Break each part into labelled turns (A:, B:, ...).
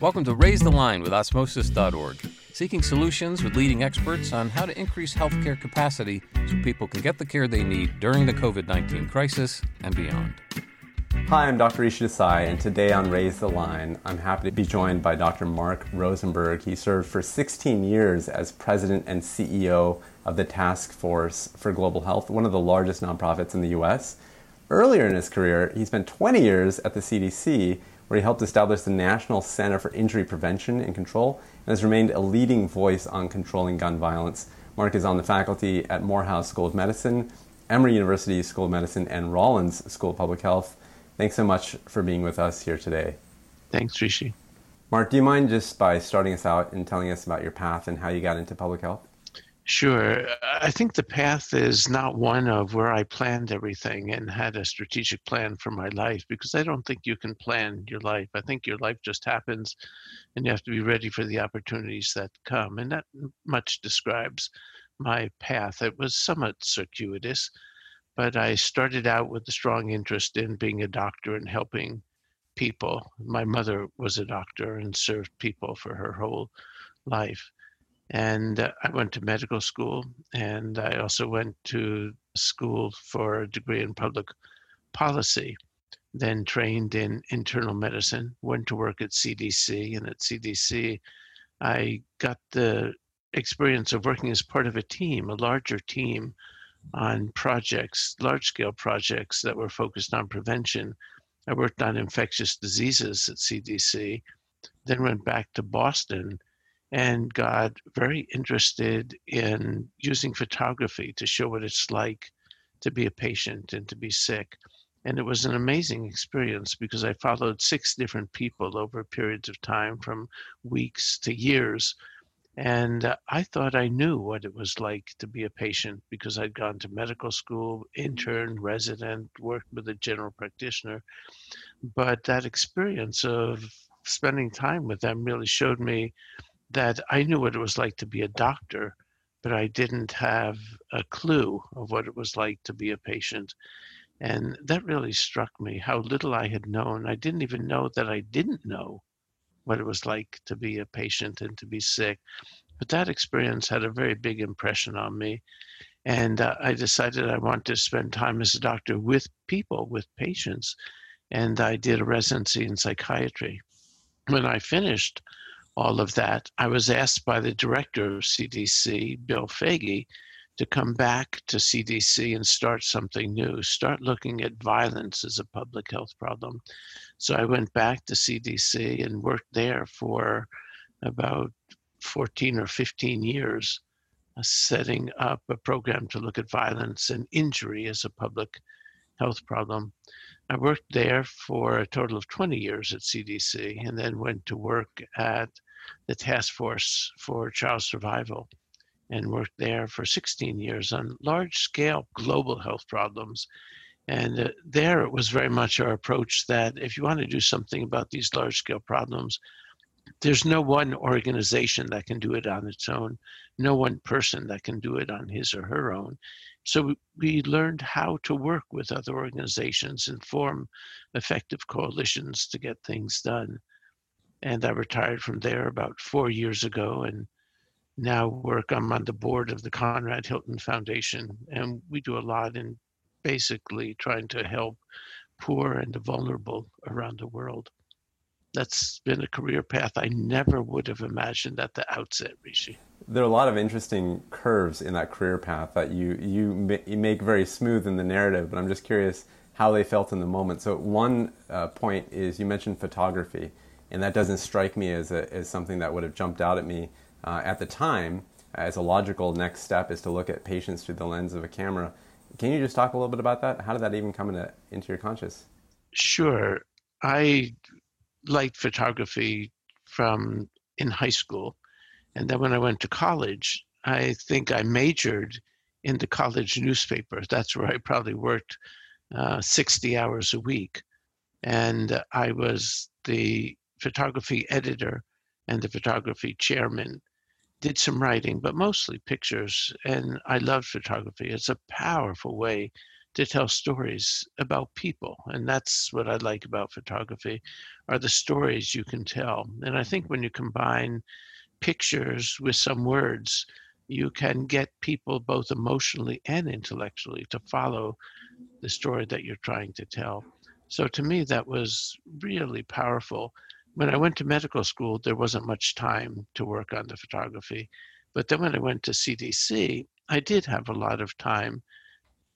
A: Welcome to Raise the Line with Osmosis.org, seeking solutions with leading experts on how to increase healthcare capacity so people can get the care they need during the COVID 19 crisis and beyond.
B: Hi, I'm Dr. Rishi Desai, and today on Raise the Line, I'm happy to be joined by Dr. Mark Rosenberg. He served for 16 years as president and CEO of the Task Force for Global Health, one of the largest nonprofits in the US. Earlier in his career, he spent 20 years at the CDC where he helped establish the National Center for Injury Prevention and Control and has remained a leading voice on controlling gun violence. Mark is on the faculty at Morehouse School of Medicine, Emory University School of Medicine, and Rollins School of Public Health. Thanks so much for being with us here today.
C: Thanks, Rishi.
B: Mark, do you mind just by starting us out and telling us about your path and how you got into public health?
C: Sure. I think the path is not one of where I planned everything and had a strategic plan for my life because I don't think you can plan your life. I think your life just happens and you have to be ready for the opportunities that come. And that much describes my path. It was somewhat circuitous, but I started out with a strong interest in being a doctor and helping people. My mother was a doctor and served people for her whole life. And uh, I went to medical school, and I also went to school for a degree in public policy. Then trained in internal medicine, went to work at CDC, and at CDC, I got the experience of working as part of a team, a larger team on projects, large scale projects that were focused on prevention. I worked on infectious diseases at CDC, then went back to Boston and got very interested in using photography to show what it's like to be a patient and to be sick. And it was an amazing experience because I followed six different people over periods of time from weeks to years. And uh, I thought I knew what it was like to be a patient because I'd gone to medical school, intern, resident, worked with a general practitioner. But that experience of spending time with them really showed me that I knew what it was like to be a doctor, but I didn't have a clue of what it was like to be a patient. And that really struck me how little I had known. I didn't even know that I didn't know what it was like to be a patient and to be sick. But that experience had a very big impression on me. And uh, I decided I wanted to spend time as a doctor with people, with patients. And I did a residency in psychiatry. When I finished, all of that, I was asked by the director of CDC, Bill Foege, to come back to CDC and start something new, start looking at violence as a public health problem. So I went back to CDC and worked there for about 14 or 15 years, uh, setting up a program to look at violence and injury as a public health problem. I worked there for a total of 20 years at CDC and then went to work at the Task Force for Child Survival and worked there for 16 years on large scale global health problems. And uh, there it was very much our approach that if you want to do something about these large scale problems, there's no one organization that can do it on its own, no one person that can do it on his or her own. So we learned how to work with other organizations and form effective coalitions to get things done. And I retired from there about four years ago and now work. I'm on the board of the Conrad Hilton Foundation, and we do a lot in basically trying to help poor and the vulnerable around the world. That's been a career path I never would have imagined at the outset, Rishi
B: there are a lot of interesting curves in that career path that you you, make very smooth in the narrative. But I'm just curious how they felt in the moment. So one uh, point is you mentioned photography, and that doesn't strike me as a, as something that would have jumped out at me uh, at the time. As a logical next step is to look at patients through the lens of a camera. Can you just talk a little bit about that? How did that even come into into your conscious?
C: Sure, I liked photography from in high school and then when I went to college, I think I majored in the college newspaper. That's where I probably worked uh, 60 hours a week. And I was the photography editor and the photography chairman. Did some writing, but mostly pictures. And I loved photography. It's a powerful way to tell stories about people and that's what i like about photography are the stories you can tell and i think when you combine pictures with some words you can get people both emotionally and intellectually to follow the story that you're trying to tell so to me that was really powerful when i went to medical school there wasn't much time to work on the photography but then when i went to cdc i did have a lot of time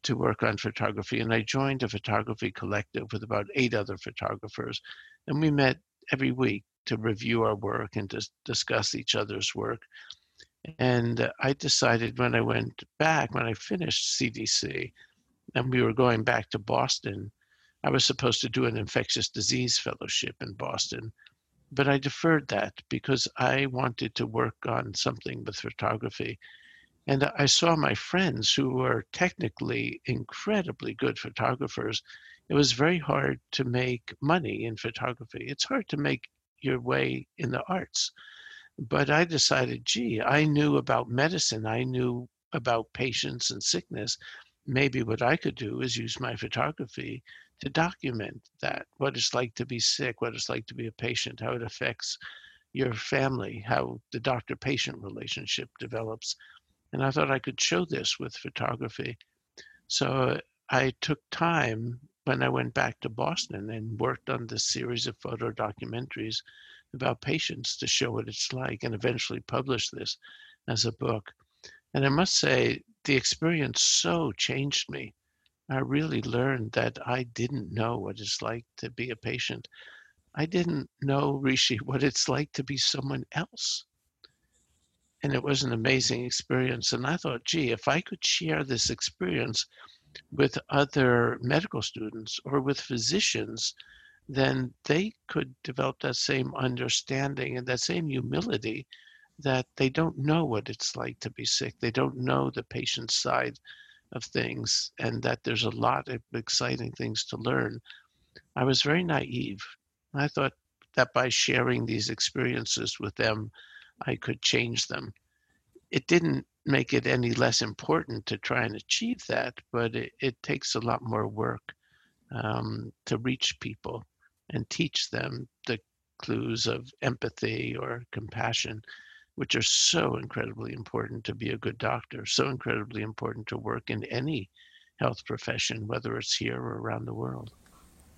C: to work on photography, and I joined a photography collective with about eight other photographers, and we met every week to review our work and to discuss each other's work. And I decided when I went back, when I finished CDC, and we were going back to Boston, I was supposed to do an infectious disease fellowship in Boston, but I deferred that because I wanted to work on something with photography and I saw my friends who were technically incredibly good photographers. It was very hard to make money in photography. It's hard to make your way in the arts. But I decided, gee, I knew about medicine, I knew about patients and sickness. Maybe what I could do is use my photography to document that what it's like to be sick, what it's like to be a patient, how it affects your family, how the doctor patient relationship develops and I thought I could show this with photography. So I took time when I went back to Boston and worked on this series of photo documentaries about patients to show what it's like and eventually published this as a book. And I must say, the experience so changed me. I really learned that I didn't know what it's like to be a patient. I didn't know, Rishi, what it's like to be someone else and it was an amazing experience. And I thought, gee, if I could share this experience with other medical students or with physicians, then they could develop that same understanding and that same humility that they don't know what it's like to be sick. They don't know the patient's side of things, and that there's a lot of exciting things to learn. I was very naive. I thought that by sharing these experiences with them, I could change them. It didn't make it any less important to try and achieve that, but it, it takes a lot more work um, to reach people and teach them the clues of empathy or compassion, which are so incredibly important to be a good doctor, so incredibly important to work in any health profession, whether it's here or around the world.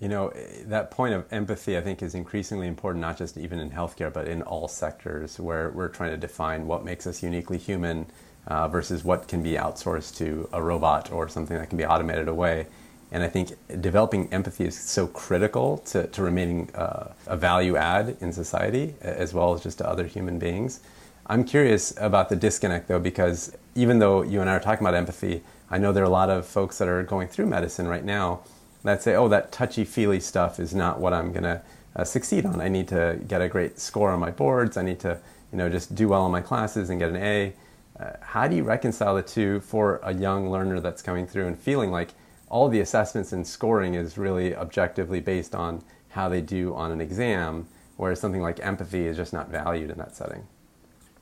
B: You know, that point of empathy, I think, is increasingly important, not just even in healthcare, but in all sectors where we're trying to define what makes us uniquely human uh, versus what can be outsourced to a robot or something that can be automated away. And I think developing empathy is so critical to, to remaining uh, a value add in society as well as just to other human beings. I'm curious about the disconnect though, because even though you and I are talking about empathy, I know there are a lot of folks that are going through medicine right now that say, oh, that touchy feely stuff is not what I'm going to uh, succeed on. I need to get a great score on my boards. I need to, you know, just do well in my classes and get an A. Uh, how do you reconcile the two for a young learner that's coming through and feeling like all the assessments and scoring is really objectively based on how they do on an exam, whereas something like empathy is just not valued in that setting?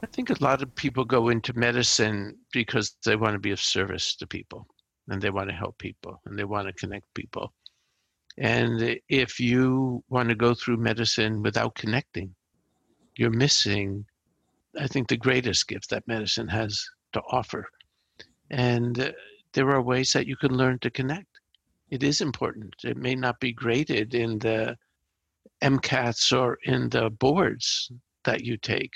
C: I think a lot of people go into medicine because they want to be of service to people and they want to help people and they want to connect people. And if you want to go through medicine without connecting, you're missing, I think, the greatest gift that medicine has to offer. And there are ways that you can learn to connect. It is important. It may not be graded in the MCATs or in the boards that you take,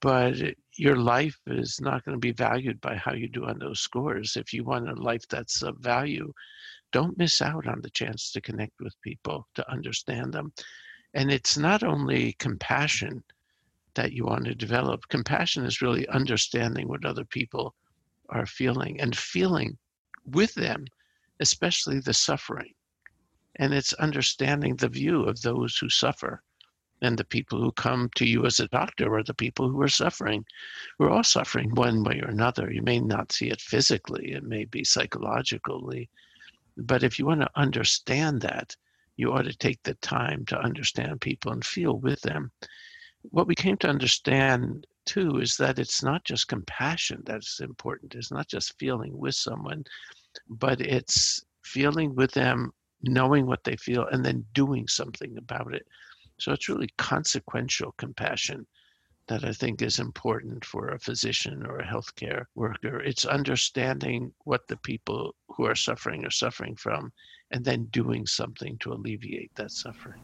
C: but your life is not going to be valued by how you do on those scores. If you want a life that's of value, don't miss out on the chance to connect with people, to understand them. And it's not only compassion that you want to develop, compassion is really understanding what other people are feeling and feeling with them, especially the suffering. And it's understanding the view of those who suffer and the people who come to you as a doctor are the people who are suffering. We're all suffering one way or another. You may not see it physically, it may be psychologically. But if you want to understand that, you ought to take the time to understand people and feel with them. What we came to understand too is that it's not just compassion that's important, it's not just feeling with someone, but it's feeling with them, knowing what they feel, and then doing something about it. So it's really consequential compassion that I think is important for a physician or a healthcare worker. It's understanding what the people who are suffering are suffering from and then doing something to alleviate that suffering.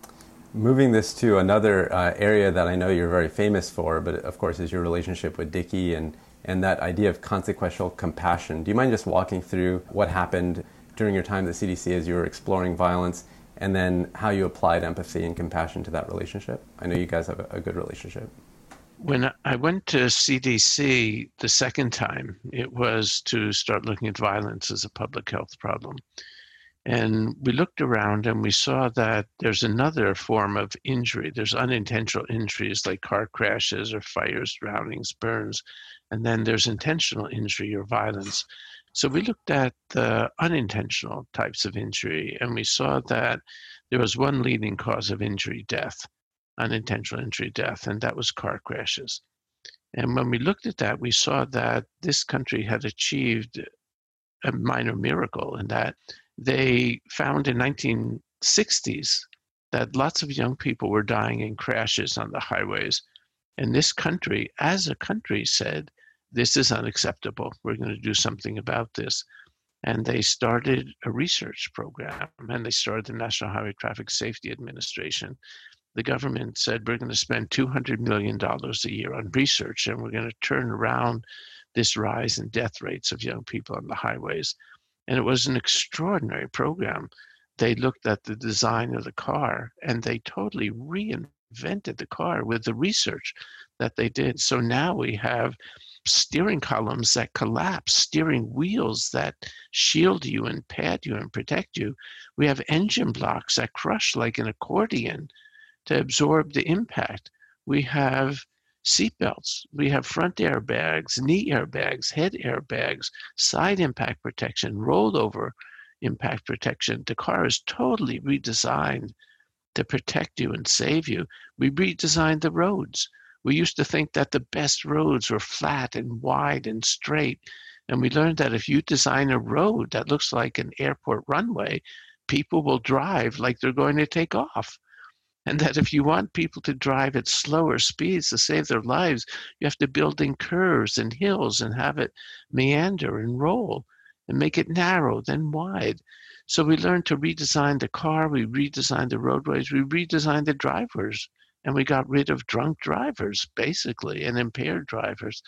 B: Moving this to another uh, area that I know you're very famous for, but of course, is your relationship with Dickey and, and that idea of consequential compassion. Do you mind just walking through what happened during your time at the CDC as you were exploring violence and then how you applied empathy and compassion to that relationship? I know you guys have a, good relationship.
C: When I went to CDC the second time, it was to start looking at violence as a public health problem. And we looked around and we saw that there's another form of injury. There's unintentional injuries like car crashes or fires, drownings, burns. And then there's intentional injury or violence. So we looked at the unintentional types of injury and we saw that there was one leading cause of injury death, unintentional injury death, and that was car crashes. And when we looked at that, we saw that this country had achieved a minor miracle in that they found in 1960s that lots of young people were dying in crashes on the highways. And this country, as a country, said, this is unacceptable. We're going to do something about this. And they started a research program and they started the National Highway Traffic Safety Administration. The government said, we're going to spend $200 million a year on research and we're going to turn around this rise in death rates of young people on the highways. And it was an extraordinary program. They looked at the design of the car and they totally reinvented the car with the research that they did. So now we have steering columns that collapse, steering wheels that shield you and pad you and protect you. We have engine blocks that crush like an accordion to absorb the impact. We have seatbelts. We have front airbags, knee airbags, head airbags, side impact protection, rollover impact protection. The car is totally redesigned to protect you and save you. We redesigned the roads. We used to think that the best roads were flat and wide and straight. And we learned that if you design a road that looks like an airport runway, people will drive like they're going to take off and that if you want people to drive at slower speeds to save their lives, you have to build in curves and hills and have it meander and roll and make it narrow, then wide. So we learned to redesign the car, we redesigned the roadways, we redesigned the drivers, and we got rid of drunk drivers, basically, and impaired drivers.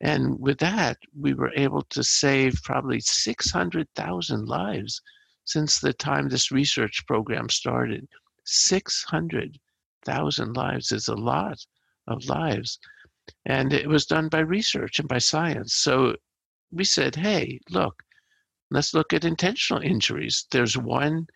C: And with that, we were able to save probably 600,000 lives since the time this research program started. 600,000 lives is a lot of lives. And it was done by research and by science. So we said, hey, look, let's look at intentional injuries. There's one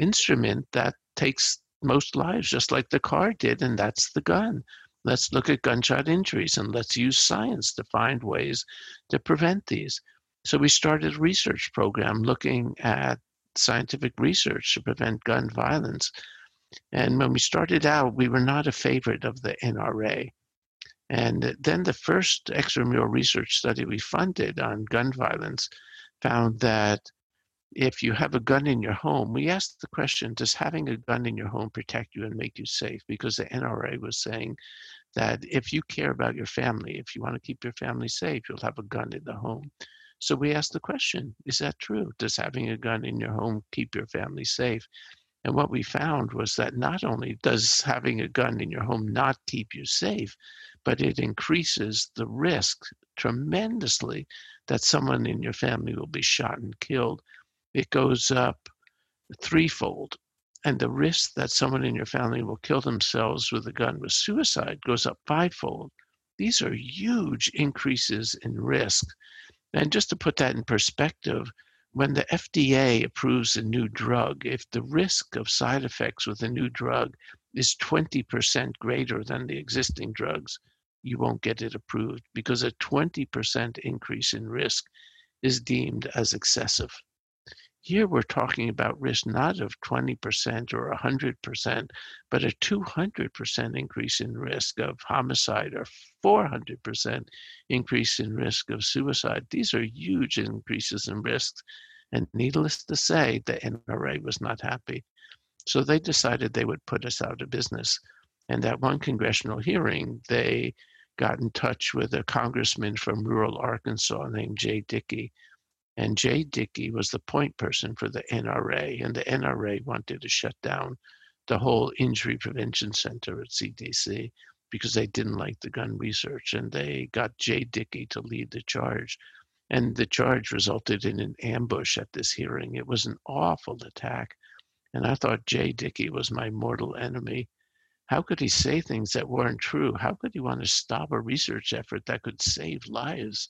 C: instrument that takes most lives, just like the car did, and that's the gun. Let's look at gunshot injuries and let's use science to find ways to prevent these. So we started a research program looking at scientific research to prevent gun violence and when we started out, we were not a favorite of the NRA. And then the first extramural research study we funded on gun violence found that if you have a gun in your home, we asked the question Does having a gun in your home protect you and make you safe? Because the NRA was saying that if you care about your family, if you want to keep your family safe, you'll have a gun in the home. So we asked the question Is that true? Does having a gun in your home keep your family safe? And what we found was that not only does having a gun in your home not keep you safe, but it increases the risk tremendously that someone in your family will be shot and killed. It goes up threefold. And the risk that someone in your family will kill themselves with a gun with suicide goes up fivefold. These are huge increases in risk. And just to put that in perspective, when the FDA approves a new drug, if the risk of side effects with a new drug is 20% greater than the existing drugs, you won't get it approved because a 20% increase in risk is deemed as excessive. Here we're talking about risk not of 20% or 100%, but a 200% increase in risk of homicide or 400% increase in risk of suicide. These are huge increases in risks And needless to say, the NRA was not happy. So they decided they would put us out of business. And at one congressional hearing, they got in touch with a congressman from rural Arkansas named Jay Dickey. And Jay Dickey was the point person for the NRA, and the NRA wanted to shut down the whole injury prevention center at CDC because they didn't like the gun research, and they got Jay Dickey to lead the charge. And the charge resulted in an ambush at this hearing. It was an awful attack. And I thought Jay Dickey was my mortal enemy. How could he say things that weren't true? How could he want to stop a research effort that could save lives?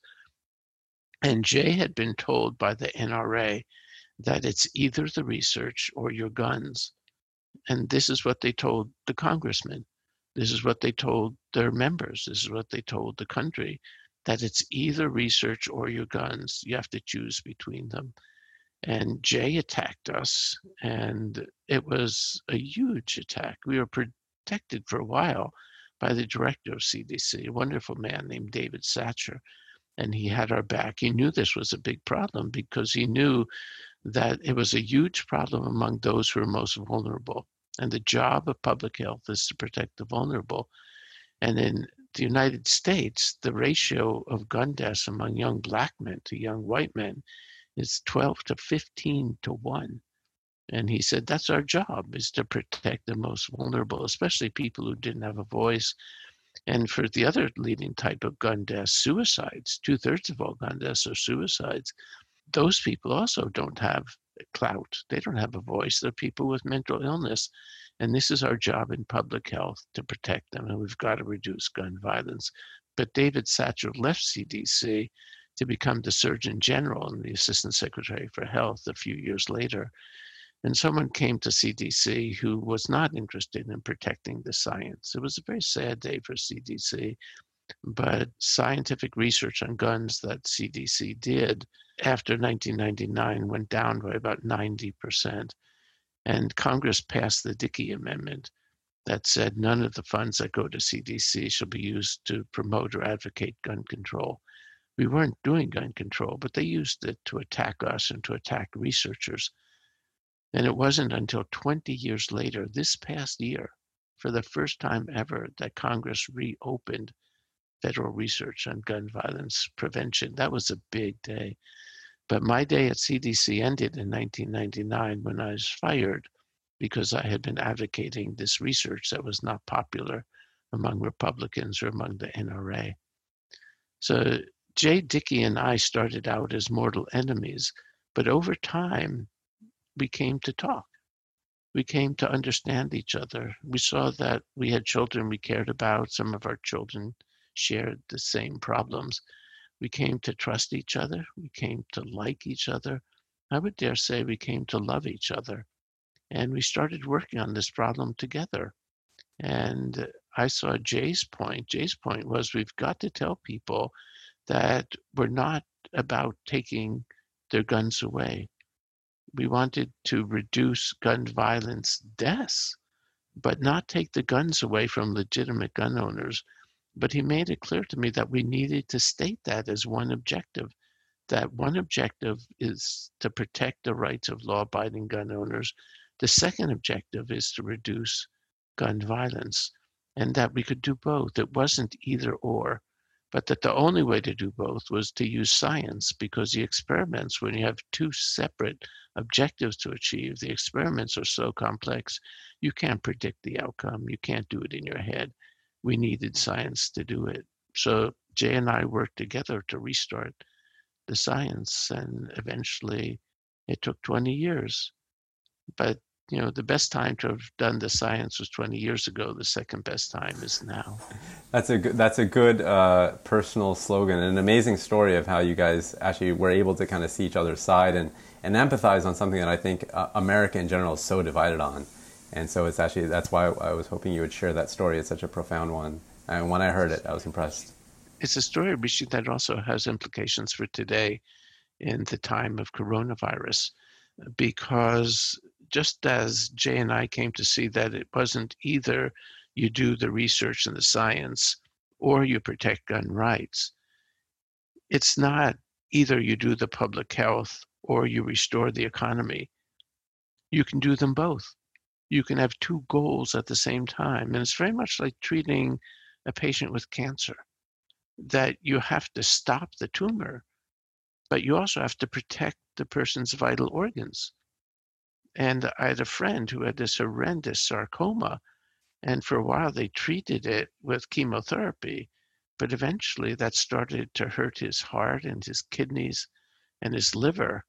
C: And Jay had been told by the NRA that it's either the research or your guns. And this is what they told the congressman. This is what they told their members. This is what they told the country that it's either research or your guns. You have to choose between them. And Jay attacked us, and it was a huge attack. We were protected for a while by the director of CDC, a wonderful man named David Satcher. And he had our back. He knew this was a big problem because he knew that it was a huge problem among those who are most vulnerable. And the job of public health is to protect the vulnerable. And in the United States, the ratio of gun deaths among young black men to young white men is 12 to 15 to 1. And he said, that's our job, is to protect the most vulnerable, especially people who didn't have a voice. And for the other leading type of gun deaths, suicides, two thirds of all gun deaths are suicides. Those people also don't have clout. They don't have a voice. They're people with mental illness. And this is our job in public health to protect them. And we've got to reduce gun violence. But David Satcher left CDC to become the Surgeon General and the Assistant Secretary for Health a few years later. And someone came to CDC who was not interested in protecting the science. It was a very sad day for CDC, but scientific research on guns that CDC did after 1999 went down by about 90%. And Congress passed the Dickey Amendment that said none of the funds that go to CDC shall be used to promote or advocate gun control. We weren't doing gun control, but they used it to attack us and to attack researchers. And it wasn't until 20 years later, this past year, for the first time ever, that Congress reopened federal research on gun violence prevention. That was a big day. But my day at CDC ended in 1999 when I was fired because I had been advocating this research that was not popular among Republicans or among the NRA. So Jay Dickey and I started out as mortal enemies, but over time, we came to talk. We came to understand each other. We saw that we had children we cared about. Some of our children shared the same problems. We came to trust each other. We came to like each other. I would dare say we came to love each other. And we started working on this problem together. And I saw Jay's point. Jay's point was we've got to tell people that we're not about taking their guns away we wanted to reduce gun violence deaths, but not take the guns away from legitimate gun owners. But he made it clear to me that we needed to state that as one objective. That one objective is to protect the rights of law abiding gun owners. The second objective is to reduce gun violence, and that we could do both. It wasn't either or but that the only way to do both was to use science because the experiments, when you have two separate objectives to achieve, the experiments are so complex, you can't predict the outcome. You can't do it in your head. We needed science to do it. So Jay and I worked together to restart the science, and eventually it took 20 years. But you know, the best time to have done the science was 20 years ago. The second best time is now.
B: That's a good, that's a good uh, personal slogan, and an amazing story of how you guys actually were able to kind of see each other's side and, and empathize on something that I think uh, America in general is so divided on. And so it's actually that's why I was hoping you would share that story. It's such a profound one, and when I heard it, I was impressed.
C: It's a story, that also has implications for today, in the time of coronavirus, because just as Jay and I came to see that it wasn't either you do the research and the science or you protect gun rights. It's not either you do the public health or you restore the economy. You can do them both. You can have two goals at the same time. And it's very much like treating a patient with cancer, that you have to stop the tumor, but you also have to protect the person's vital organs. And I had a friend who had this horrendous sarcoma, and for a while they treated it with chemotherapy, but eventually that started to hurt his heart and his kidneys and his liver,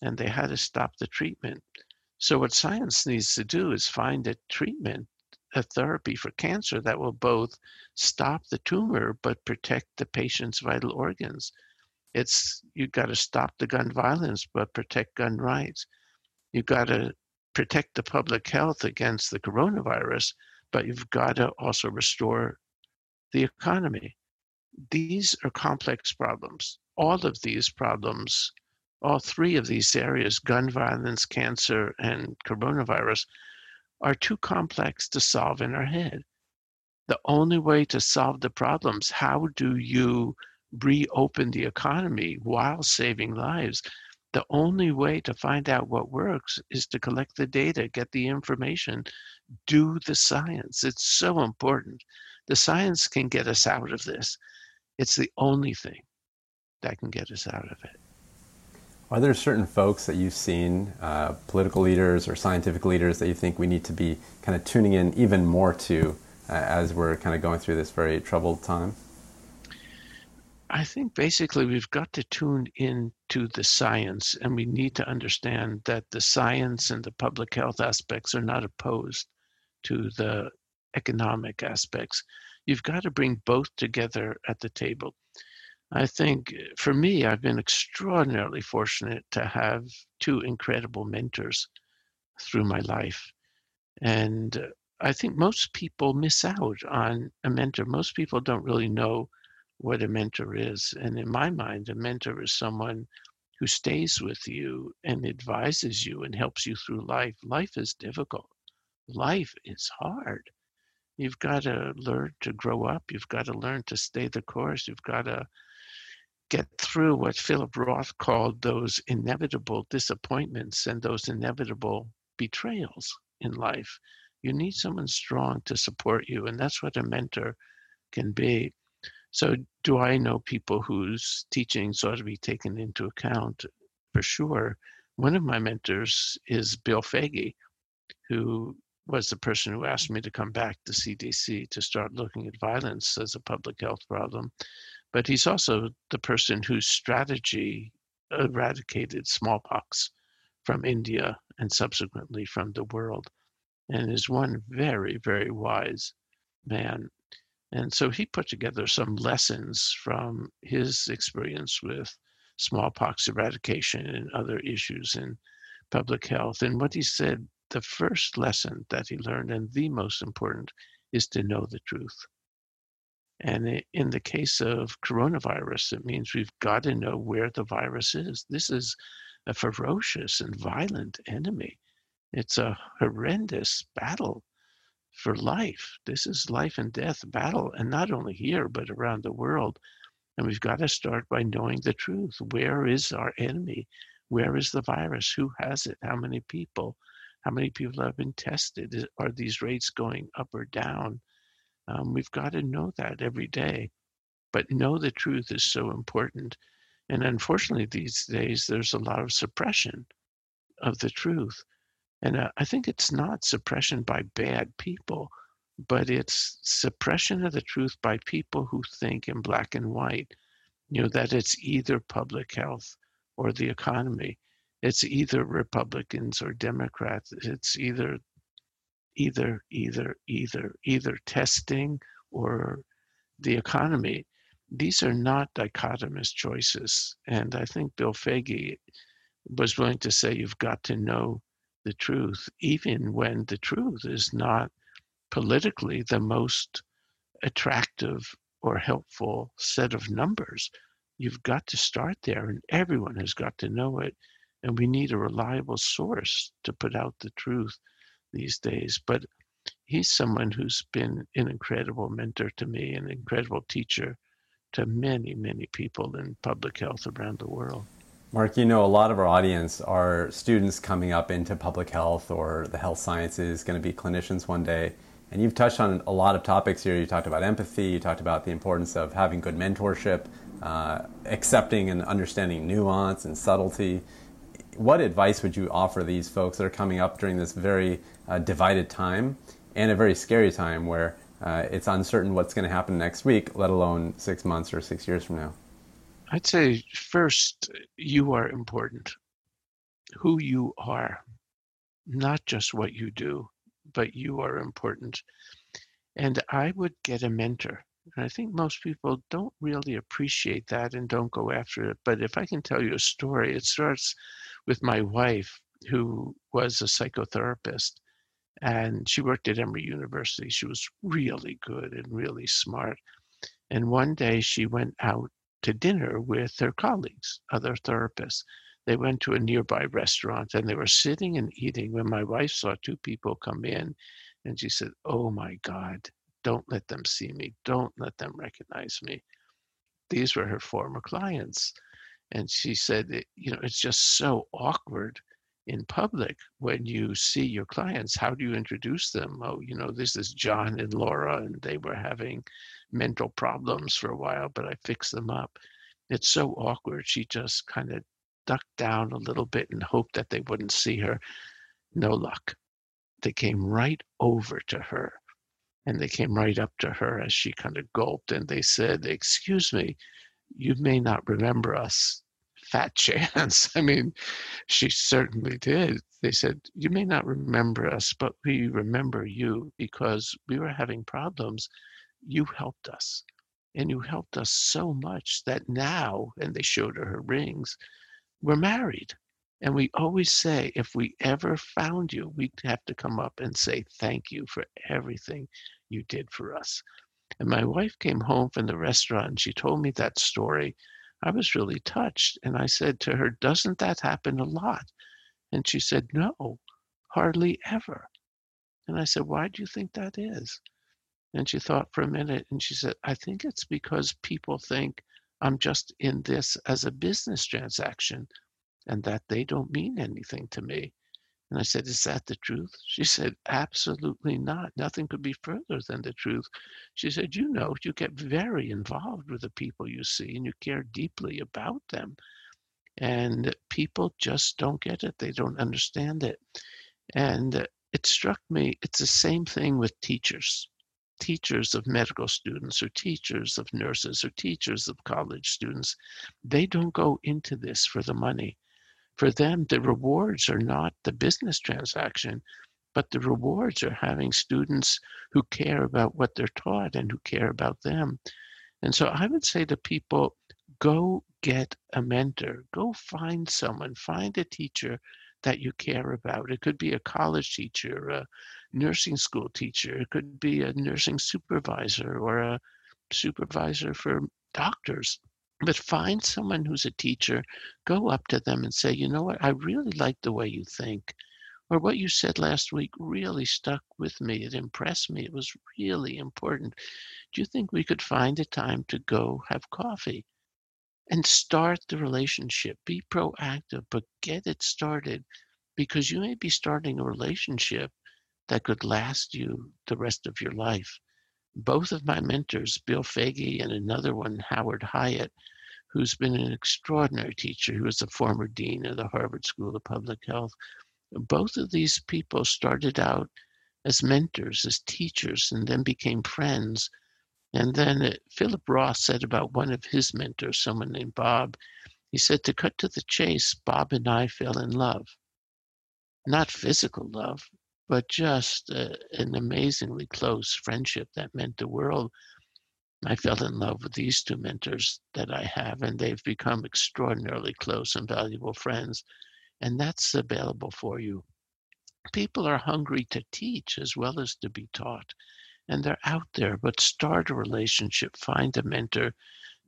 C: and they had to stop the treatment. So, what science needs to do is find a treatment, a therapy for cancer that will both stop the tumor but protect the patient's vital organs. It's you've got to stop the gun violence but protect gun rights. You've got to protect the public health against the coronavirus, but you've got to also restore the economy. These are complex problems. All of these problems all three of these areas gun violence, cancer, and coronavirus are too complex to solve in our head. The only way to solve the problems, how do you reopen the economy while saving lives? The only way to find out what works is to collect the data, get the information, do the science. It's so important. The science can get us out of this. It's the only thing that can get us out of it.
B: Are there certain folks that you've seen, uh, political leaders or scientific leaders, that you think we need to be kind of tuning in even more to uh, as we're kind of going through this very troubled time?
C: I think basically we've got to tune in to the science, and we need to understand that the science and the public health aspects are not opposed to the economic aspects. You've got to bring both together at the table. I think for me, I've been extraordinarily fortunate to have two incredible mentors through my life. And I think most people miss out on a mentor. Most people don't really know what a mentor is. And in my mind, a mentor is someone who stays with you and advises you and helps you through life. Life is difficult, life is hard. You've got to learn to grow up. You've got to learn to stay the course. You've got to get through what Philip Roth called those inevitable disappointments and those inevitable betrayals in life. You need someone strong to support you, and that's what a mentor can be. So, do I know people whose teachings ought to be taken into account? For sure. One of my mentors is Bill Foege, who was the person who asked me to come back to CDC to start looking at violence as a public health problem but he's also the person whose strategy eradicated smallpox from India and subsequently from the world, and is one very, very wise man. And so he put together some lessons from his experience with smallpox eradication and other issues in public health. And what he said, the first lesson that he learned, and the most important, is to know the truth. And in the case of coronavirus, it means we've got to know where the virus is. This is a ferocious and violent enemy. It's a horrendous battle for life. This is life and death battle, and not only here, but around the world. And we've got to start by knowing the truth. Where is our enemy? Where is the virus? Who has it? How many people? How many people have been tested? Are these rates going up or down? Um, we've got to know that every day. But know the truth is so important. And unfortunately, these days, there's a lot of suppression of the truth. And uh, I think it's not suppression by bad people, but it's suppression of the truth by people who think in black and white, you know, that it's either public health or the economy. It's either Republicans or Democrats. It's either either, either, either, either testing or the economy. These are not dichotomous choices. And I think Bill Foege was willing to say you've got to know the truth, even when the truth is not politically the most attractive or helpful set of numbers. You've got to start there, and everyone has got to know it. And we need a reliable source to put out the truth these days. But he's someone who's been an incredible mentor to me, an incredible teacher to many, many people in public health around the world.
B: Mark, you know, a lot of our audience are students coming up into public health or the health sciences, going to be clinicians one day. And you've touched on a lot of topics here. You talked about empathy, you talked about the importance of having good mentorship, uh, accepting and understanding nuance and subtlety. What advice would you offer these folks that are coming up during this very uh, divided time and a very scary time where uh, it's uncertain what's going to happen next week, let alone six months or six years from now?
C: I'd say first, you are important. Who you are, not just what you do, but you are important. And I would get a mentor. And I think most people don't really appreciate that and don't go after it. But if I can tell you a story, it starts with my wife, who was a psychotherapist. And she worked at Emory University. She was really good and really smart. And one day she went out to dinner with their colleagues, other therapists. They went to a nearby restaurant and they were sitting and eating when my wife saw two people come in and she said, Oh my God, don't let them see me. Don't let them recognize me. These were her former clients. And she said, You know, it's just so awkward in public when you see your clients. How do you introduce them? Oh, you know, this is John and Laura, and they were having mental problems for a while, but I fixed them up. It's so awkward. She just kind of ducked down a little bit and hoped that they wouldn't see her. No luck. They came right over to her and they came right up to her as she kind of gulped and they said, Excuse me, you may not remember us. Fat chance. I mean, she certainly did. They said, You may not remember us, but we remember you because we were having problems you helped us. And you helped us so much that now, and they showed her her rings, we're married. And we always say, if we ever found you, we'd have to come up and say, thank you for everything you did for us. And my wife came home from the restaurant and she told me that story. I was really touched. And I said to her, Doesn't that happen a lot? And she said, No, hardly ever. And I said, Why do you think that is? And she thought for a minute and she said, I think it's because people think I'm just in this as a business transaction and that they don't mean anything to me. And I said, Is that the truth? She said, Absolutely not. Nothing could be further than the truth. She said, You know, you get very involved with the people you see and you care deeply about them. And people just don't get it, they don't understand it. And it struck me, it's the same thing with teachers teachers of medical students or teachers of nurses or teachers of college students, they don't go into this for the money. For them, the rewards are not the business transaction, but the rewards are having students who care about what they're taught and who care about them. And so I would say to people, go get a mentor, go find someone, find a teacher that you care about. It could be a college teacher, a nursing school teacher, it could be a nursing supervisor or a supervisor for doctors. But find someone who's a teacher, go up to them and say, you know what, I really like the way you think. Or what you said last week really stuck with me. It impressed me. It was really important. Do you think we could find a time to go have coffee? and start the relationship. Be proactive, but get it started because you may be starting a relationship that could last you the rest of your life. Both of my mentors, Bill Foege and another one, Howard Hiatt, who's been an extraordinary teacher, who was a former dean of the Harvard School of Public Health, both of these people started out as mentors, as teachers, and then became friends and then uh, Philip Roth said about one of his mentors, someone named Bob, he said, to cut to the chase, Bob and I fell in love. Not physical love, but just uh, an amazingly close friendship that meant the world. I fell in love with these two mentors that I have, and they've become extraordinarily close and valuable friends. And that's available for you. People are hungry to teach as well as to be taught and they're out there, but start a relationship, find a mentor,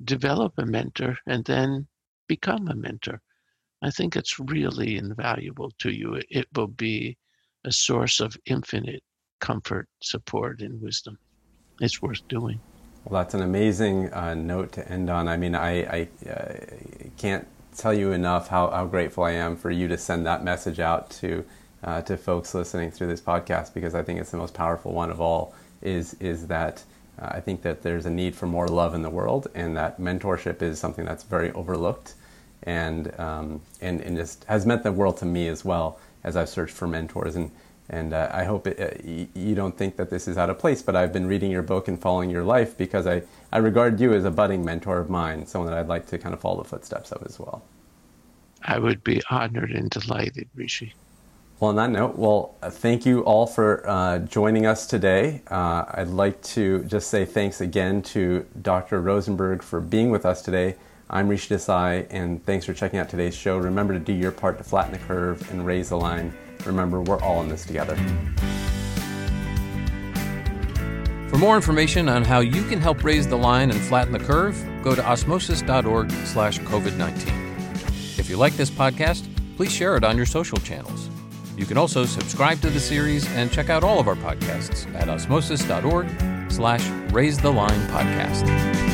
C: develop a mentor, and then become a mentor. I think it's really invaluable to you. It will be a source of infinite comfort, support, and wisdom. It's worth doing.
B: Well, that's an amazing uh, note to end on. I mean, I, I uh, can't tell you enough how, how grateful I am for you to send that message out to uh, to folks listening through this podcast because I think it's the most powerful one of all. Is is that uh, I think that there's a need for more love in the world, and that mentorship is something that's very overlooked, and um, and and just has meant the world to me as well as I've searched for mentors and. And uh, I hope it, uh, you don't think that this is out of place, but I've been reading your book and following your life because I, I regard you as a budding mentor of mine, someone that I'd like to kind of follow the footsteps of as well.
C: I would be honored and delighted, Rishi.
B: Well, on that note, well, uh, thank you all for uh, joining us today. Uh, I'd like to just say thanks again to Dr. Rosenberg for being with us today. I'm Rishi Desai, and thanks for checking out today's show. Remember to do your part to flatten the curve and raise the line. Remember, we're all in this together.
A: For more information on how you can help raise the line and flatten the curve, go to osmosis.org slash COVID-19. If you like this podcast, please share it on your social channels. You can also subscribe to the series and check out all of our podcasts at osmosis.org slash raise the line podcast.